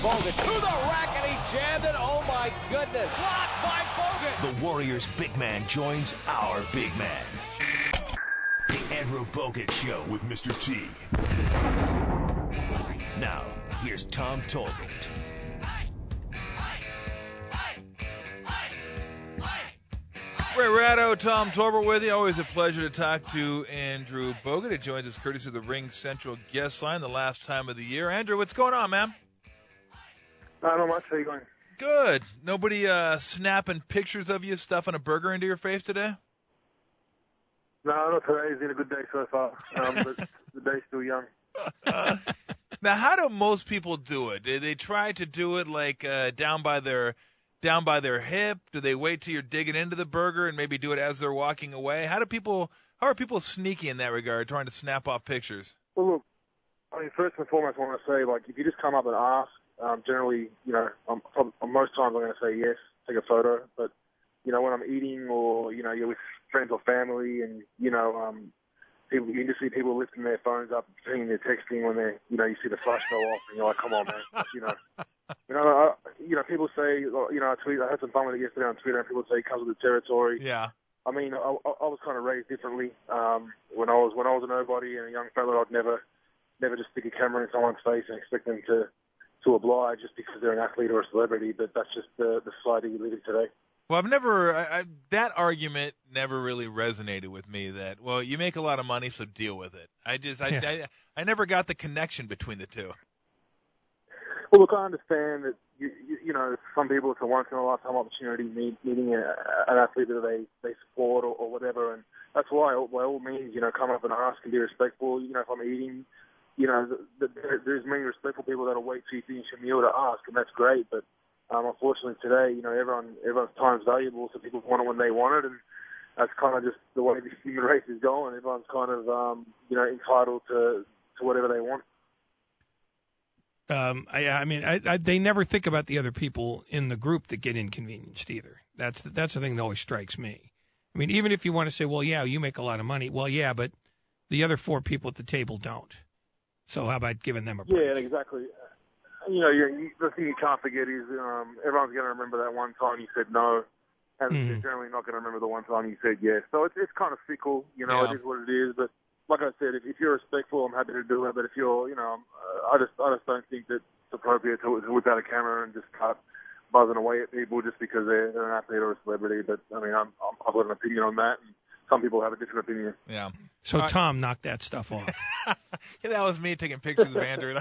Bogut to the rack and he jammed it. Oh my goodness. Blocked by Bogut. The Warriors' big man joins our big man. The Andrew Bogut Show with Mr. T. Now, here's Tom Tolbert. Ray Ratto, Tom Tolbert with you. Always a pleasure to talk to Andrew Bogut. He joins us courtesy of the RingCentral guest line, the last time of the year. Andrew, what's going on, man? Not much. How you going? Good. Nobody uh, snapping pictures of you stuffing a burger into your face today? No, not today. It's been a good day so far. Um, but the day's still young. Now, how do most people do it? Do they try to do it like uh, down by their down by their hip? Do they wait till you're digging into the burger and maybe do it as they're walking away? How do people? How are people sneaky in that regard, trying to snap off pictures? Well, look, I mean, first and foremost, I want to say, like, if you just come up and ask, um, generally, you know, I'm, I'm, most times I'm going to say yes, take a photo. But, you know, when I'm eating or, you know, you're with friends or family and, you know, um, people, you can just see people lifting their phones up, seeing their texting when they, you know, you see the flash go off and you're like, come on, man, you know. You know, I, you know, people say, you know, I tweet, I had some fun with it yesterday on Twitter, and people say it comes with the territory. Yeah. I mean, I, I was kind of raised differently. Um, when I was when I was a nobody and a young fella, I'd never, never just stick a camera in someone's face and expect them to, to oblige just because they're an athlete or a celebrity. But that's just the the society we live in today. Well, I've never I, I, that argument never really resonated with me. That well, you make a lot of money, so deal with it. I just I, I I never got the connection between the two. Well, look, I understand that you, you, you know some people it's a once in a lifetime opportunity meet, meeting a, an athlete that they they support or, or whatever, and that's why by all means you know come up and ask and be respectful. You know if I'm eating, you know the, the, there's many respectful people that'll wait till you finish your meal to ask, and that's great. But um, unfortunately today, you know everyone everyone's time's valuable, so people want it when they want it, and that's kind of just the way the human race is going. Everyone's kind of um, you know entitled to to whatever they want. Um, I, I mean, I, I, they never think about the other people in the group that get inconvenienced either. That's the, that's the thing that always strikes me. I mean, even if you want to say, well, yeah, you make a lot of money. Well, yeah, but the other four people at the table don't. So how about giving them a break? Yeah, exactly. You know, you, the thing you can't forget is um, everyone's going to remember that one time you said no, and Mhm. they're generally not going to remember the one time you said yes. So it's it's kind of fickle. You know, Yeah. it is what it is. But like I said, if, if you're respectful, I'm happy to do it. But if you're, you know, uh, I just I just don't think that it's appropriate to, to whip out a camera and just start buzzing away at people just because they're, they're an athlete or a celebrity. But I mean, I'm, I'm I've got an opinion on that, and some people have a different opinion. Yeah. So All right. Tom, knocked that stuff off. Yeah, that was me taking pictures of Andrew.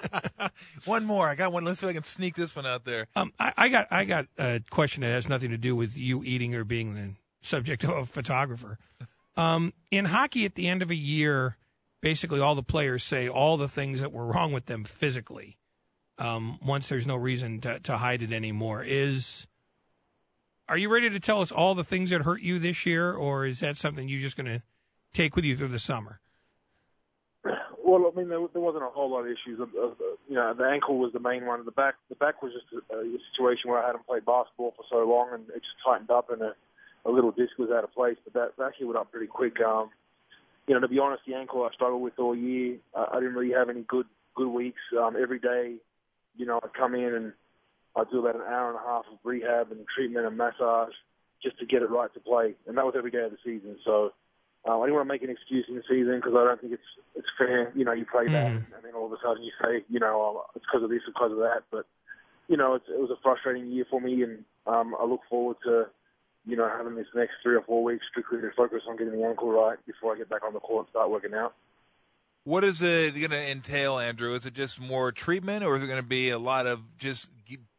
one more. I got one. Let's see if I can sneak this one out there. Um, I, I got I got a question that has nothing to do with you eating or being the subject of a photographer. Um, in hockey, at the end of a year, basically all the players say all the things that were wrong with them physically. Um, once there's no reason to, to hide it anymore, is are you ready to tell us all the things that hurt you this year, or is that something you're just going to take with you through the summer? Well, I mean, there, there wasn't a whole lot of issues. Of, of, you know, the ankle was the main one. The back, the back was just a, a situation where I hadn't played basketball for so long, and it just tightened up, and a, a little disc was out of place. But that, that healed up pretty quick. Um, you know, to be honest, the ankle I struggled with all year. I, I didn't really have any good good weeks. Um, every day, you know, I'd come in and I'd do about an hour and a half of rehab and treatment and massage just to get it right to play, and that was every day of the season. So. Uh, I didn't want to make an excuse in the season because I don't think it's it's fair. You know, you play that, Mhm. and then all of a sudden you say, you know, oh, it's because of this, or because of that. But you know, it's, it was a frustrating year for me, and um, I look forward to, you know, having this next three or four weeks strictly to focus on getting the ankle right before I get back on the court and start working out. What is it going to entail, Andrew? Is it just more treatment, or is it going to be a lot of just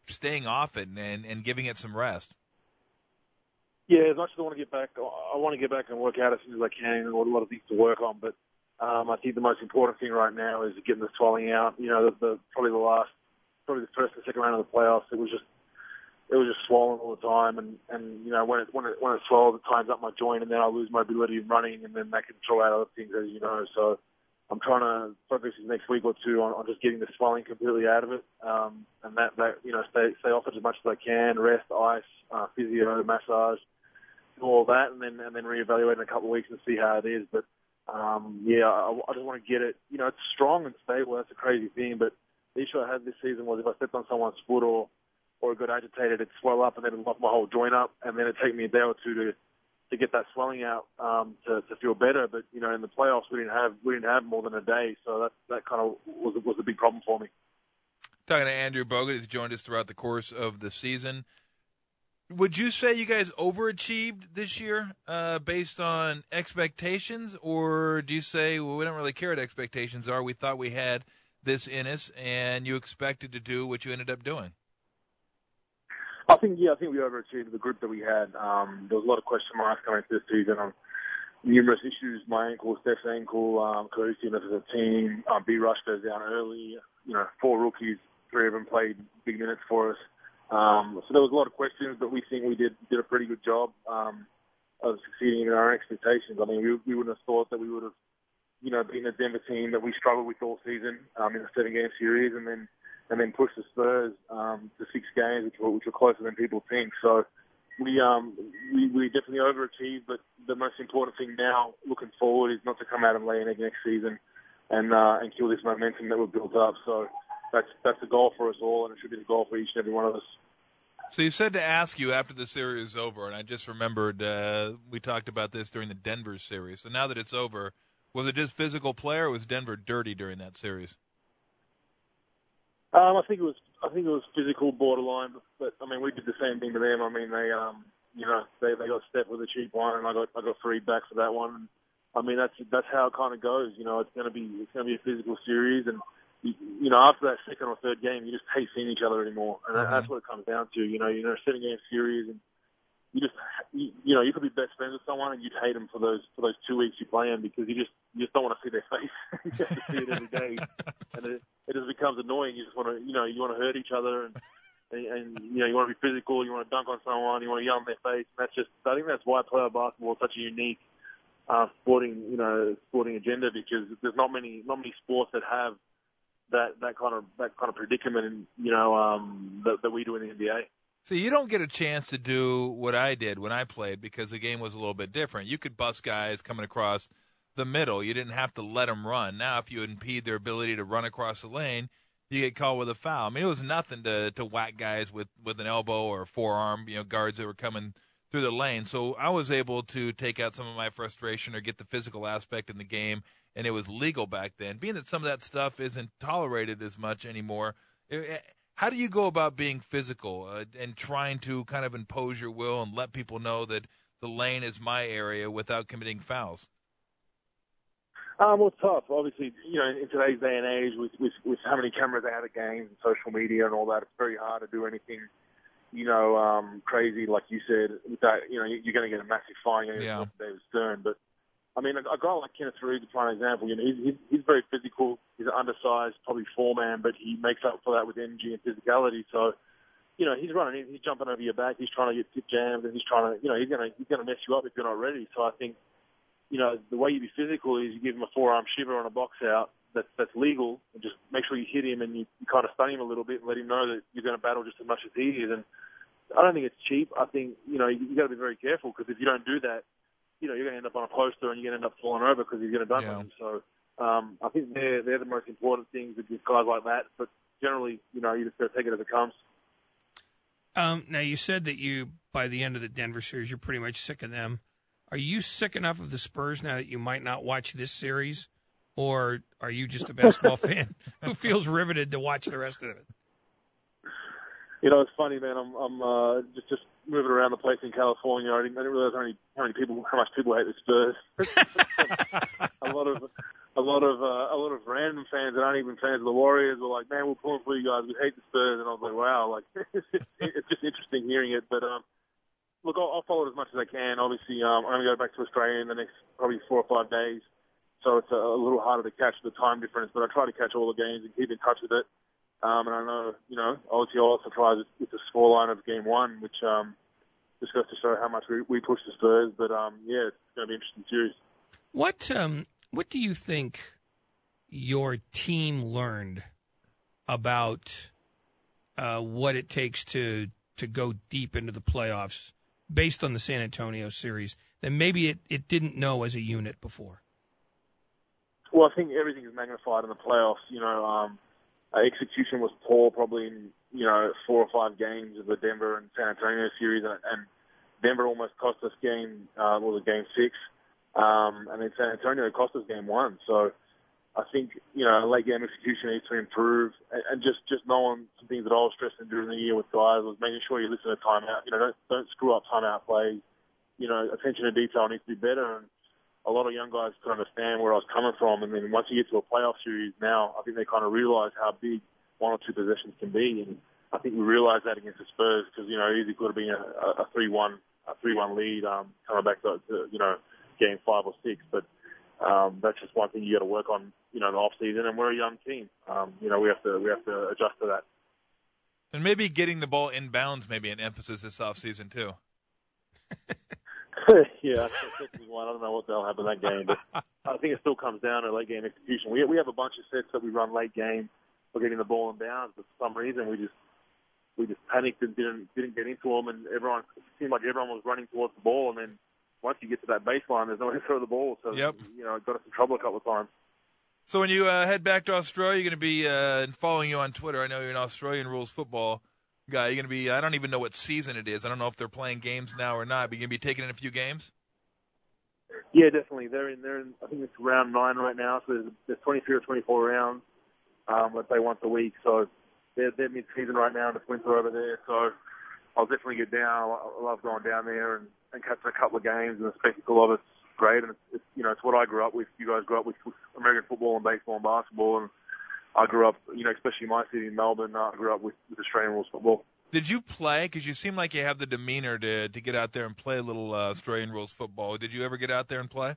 staying off it and, and giving it some rest? Yeah, as much as I want to get back, I want to get back and work out as soon as I can. I've got a lot of things to work on, but um, I think the most important thing right now is getting the swelling out. You know, the, the probably the last, probably the first and second round of the playoffs, it was just it was just swollen all the time, and and you know when it when it when it swells, it tightens up my joint, and then I lose mobility in running, and then that can throw out other things, as you know. So I'm trying to focus this next week or two on, on just getting the swelling completely out of it, um, and that that you know stay stay off it as much as I can, rest, ice, uh, physio, massage, all that, and then and then reevaluate in a couple of weeks and see how it is. But um, yeah, I, I just want to get it. You know, it's strong and stable. That's a crazy thing, but the issue I had this season was if I stepped on someone's foot or or got agitated, it'd swell up and then lock my whole joint up, and then it'd take me a day or two to to get that swelling out um, to to feel better. But you know, in the playoffs, we didn't have we didn't have more than a day, so that that kind of was was a big problem for me. Talking to Andrew Bogut, who's joined us throughout the course of the season. Would you say you guys overachieved this year uh, based on expectations, or do you say well, we don't really care what expectations are? We thought we had this in us, and you expected to do what you ended up doing. I think yeah, I think we overachieved the group that we had. Um, there was a lot of question marks coming into this season on numerous issues. My ankle, Steph's ankle, um, cohesiveness as a team. Um, B Rush goes down early. You know, four rookies, three of them played big minutes for us. Um, so there was a lot of questions, but we think we did did a pretty good job um, of succeeding in our expectations. I mean, we, we wouldn't have thought that we would have, you know, been a Denver team that we struggled with all season um, in a seven game series, and then and then push the Spurs um, to six games, which were, which were closer than people think. So we um we, we definitely overachieved, but the most important thing now, looking forward, is not to come out and lay an egg next season and uh, and kill this momentum that we've built up. So that's that's the goal for us all, and it should be the goal for each and every one of us. So you said to ask you after the series is over, and I just remembered uh, we talked about this during the Denver series. So now that it's over, was it just physical play, or was Denver dirty during that series? Um, I think it was I think it was physical borderline, but, but I mean we did the same thing to them. I mean they um you know they they got Steph with a cheap one, and I got I got free back for that one. I mean that's that's how it kind of goes. You know it's going to be it's to be a physical series, and you, you know after that second or third game, you just hate seeing each other anymore, and mm-hmm. that's what it comes down to. You know you know seven game series and you just you, you know you could be best friends with someone and you'd hate them for those for those two weeks you play them because you just you just don't want to see their face. you have to see it every day, and it, it just becomes annoying. You just want to you know you want to hurt each other and. And, and you know you want to be physical, you want to dunk on someone, you want to yell in their face. And that's just I think that's why playoff basketball is such a unique uh, sporting you know sporting agenda because there's not many not many sports that have that that kind of that kind of predicament and you know um, that, that we do in the NBA. See, you don't get a chance to do what I did when I played because the game was a little bit different. You could bust guys coming across the middle. You didn't have to let them run. Now, if you impede their ability to run across the lane, you get called with a foul. I mean, it was nothing to to whack guys with with an elbow or forearm. You know, guards that were coming through the lane. So I was able to take out some of my frustration or get the physical aspect in the game, and it was legal back then. Being that some of that stuff isn't tolerated as much anymore. It, how do you go about being physical uh, and trying to kind of impose your will and let people know that the lane is my area without committing fouls? Um, well, it's tough. Obviously, you know, in today's day and age, with, with, with how many cameras out of games and social media and all that, it's very hard to do anything, you know, um, crazy like you said. That you know, you're going to get a massive fine. Yeah. David Stern, but I mean, a, a guy like Kenneth Faried, to prime example, you know, he's, he's, he's very physical. He's an undersized, probably four man, but he makes up for that with energy and physicality. So, you know, he's running he's jumping over your back, he's trying to get tip jammed, and he's trying to, you know, he's gonna he's gonna mess you up if you're not ready. So I think, you know, the way you be physical is you give him a forearm shiver on a box out that's that's legal, and just make sure you hit him and you, you kind of stun him a little bit and let him know that you're going to battle just as much as he is. And I don't think it's cheap. I think you know you, you got to be very careful because if you don't do that, you know, you're going to end up on a poster and you're going to end up falling over because he's going to dunk yeah. you. So um, I think they're they're the most important things with guys like that. But generally, you know, you just got to take it as it comes. Um, now you said that you, by the end of the Denver series, you're pretty much sick of them. Are you sick enough of the Spurs now that you might not watch this series, or are you just a basketball fan who feels riveted to watch the rest of it? You know, it's funny, man. I'm I'm uh, just just moving around the place in California, I didn't, I didn't realize how many, how many people, how much people hate the Spurs. a lot of, a lot of, uh, a lot of random fans that aren't even fans of the Warriors were like, "Man, we're pulling for you guys. We hate the Spurs." And I was like, "Wow!" Like, it's, just, it's just interesting hearing it. But um, look, I'll, I'll follow it as much as I can. Obviously, um, I'm going to go back to Australia in the next probably four or five days, so it's a, a little harder to catch the time difference. But I try to catch all the games and keep in touch with it. Um, and I know, you know, obviously I was surprised with the scoreline of game one, which um, just goes to show how much we, we push the Spurs. But um, yeah, it's going to be interesting series. What um, what do you think your team learned about uh, what it takes to to go deep into the playoffs based on the San Antonio series that maybe it, it didn't know as a unit before? Well, I think everything is magnified in the playoffs. You know, um, execution was poor, probably in you know four or five games of the Denver and San Antonio series, and, and Denver almost cost us game uh, was it game six, um, and then San Antonio cost us game one. So I think you know late game execution needs to improve, and, and just just knowing some things that I was stressing during the year with guys was making sure you listen to timeout. You know, don't don't screw up timeout plays. You know, attention to detail needs to be better, and a lot of young guys could understand where I was coming from. And then once you get to a playoff series now, I think they kind of realize how big one or two possessions can be, and I think we realized that against the Spurs because you know it easily could have been a, a three-one a three-one lead um, coming back to, to you know game five or six. But um, that's just one thing you got to work on, you know, in the off season. And we're a young team. Um, you know, we have to we have to adjust to that. And maybe getting the ball inbounds maybe an emphasis this off season too. yeah, that's one. I don't know what they'll have in that game, but I think it still comes down to late game execution. We we have a bunch of sets that we run late game for getting the ball in bounds, but for some reason we just we just panicked and didn't didn't get into them, and everyone it seemed like everyone was running towards the ball, and then once you get to that baseline, there's no nowhere to throw the ball. So Yep. you know, it got us in trouble a couple of times. So when you uh, head back to Australia, you're going to be uh, following you on Twitter. I know you're an Australian rules football guy. You're going to be. I don't even know what season it is. I don't know if they're playing games now or not. But you're going to be taking in a few games. Yeah, definitely. They're in. They're in. I think it's round nine right now. So there's, there's 23 or 24 rounds. Um, let's say once a week. So they're they're mid-season right now in the winter over there. So I'll definitely get down. I love going down there and, and catching a couple of games and the spectacle of it's great. And it's, it's you know it's what I grew up with. You guys grew up with American football and baseball and basketball, and I grew up, you know, especially in my city in Melbourne. I grew up with, with Australian rules football. Did you play? Because you seem like you have the demeanor to to get out there and play a little uh, Australian rules football. Did you ever get out there and play?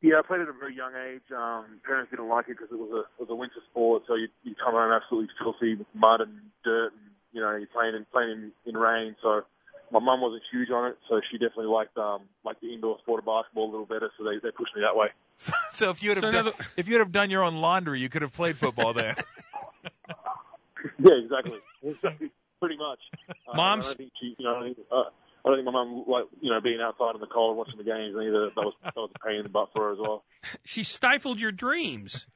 Yeah, I played at a very young age. Um, parents didn't like it because it was a it was a winter sport, so you you come home absolutely filthy with mud and dirt, and you know you're playing in playing in, in rain. So my mum wasn't huge on it, so she definitely liked um liked the indoor sport of basketball a little better. So they they pushed me that way. So if you would have So done, another- if you would have done your own laundry, you could have played football there. Yeah, exactly. Exactly. Pretty much. Uh, Moms- I don't think she, you know, I don't think, uh, I don't think my mum like you know being outside in the cold watching the games either. That was that was a pain in the butt for her as well. She stifled your dreams.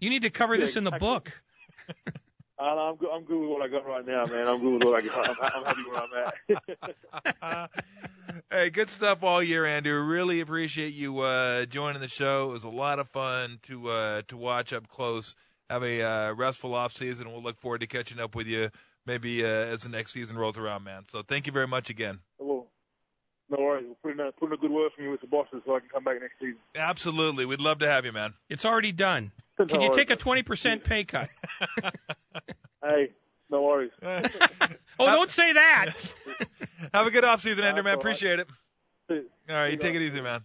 You need to cover this in the exactly. book. Uh, I'm good. I'm good with what I got right now, man. I'm good with what I got. I'm, I'm happy where I'm at. hey, good stuff all year, Andrew. Really appreciate you uh, joining the show. It was a lot of fun to uh, to watch up close. Have a uh, restful off season. We'll look forward to catching up with you maybe uh, as the next season rolls around, man. So thank you very much again. well, no worries. We'll put in a, put in a good word for me with the bosses so I can come back next season. Absolutely, we'd love to have you, man. It's already done. Can you No take a 20% pay cut? Hey, no worries. Oh, oh don't say that. Have a good off season, Andrew, man. all right. Appreciate it. All right, you take it easy, man.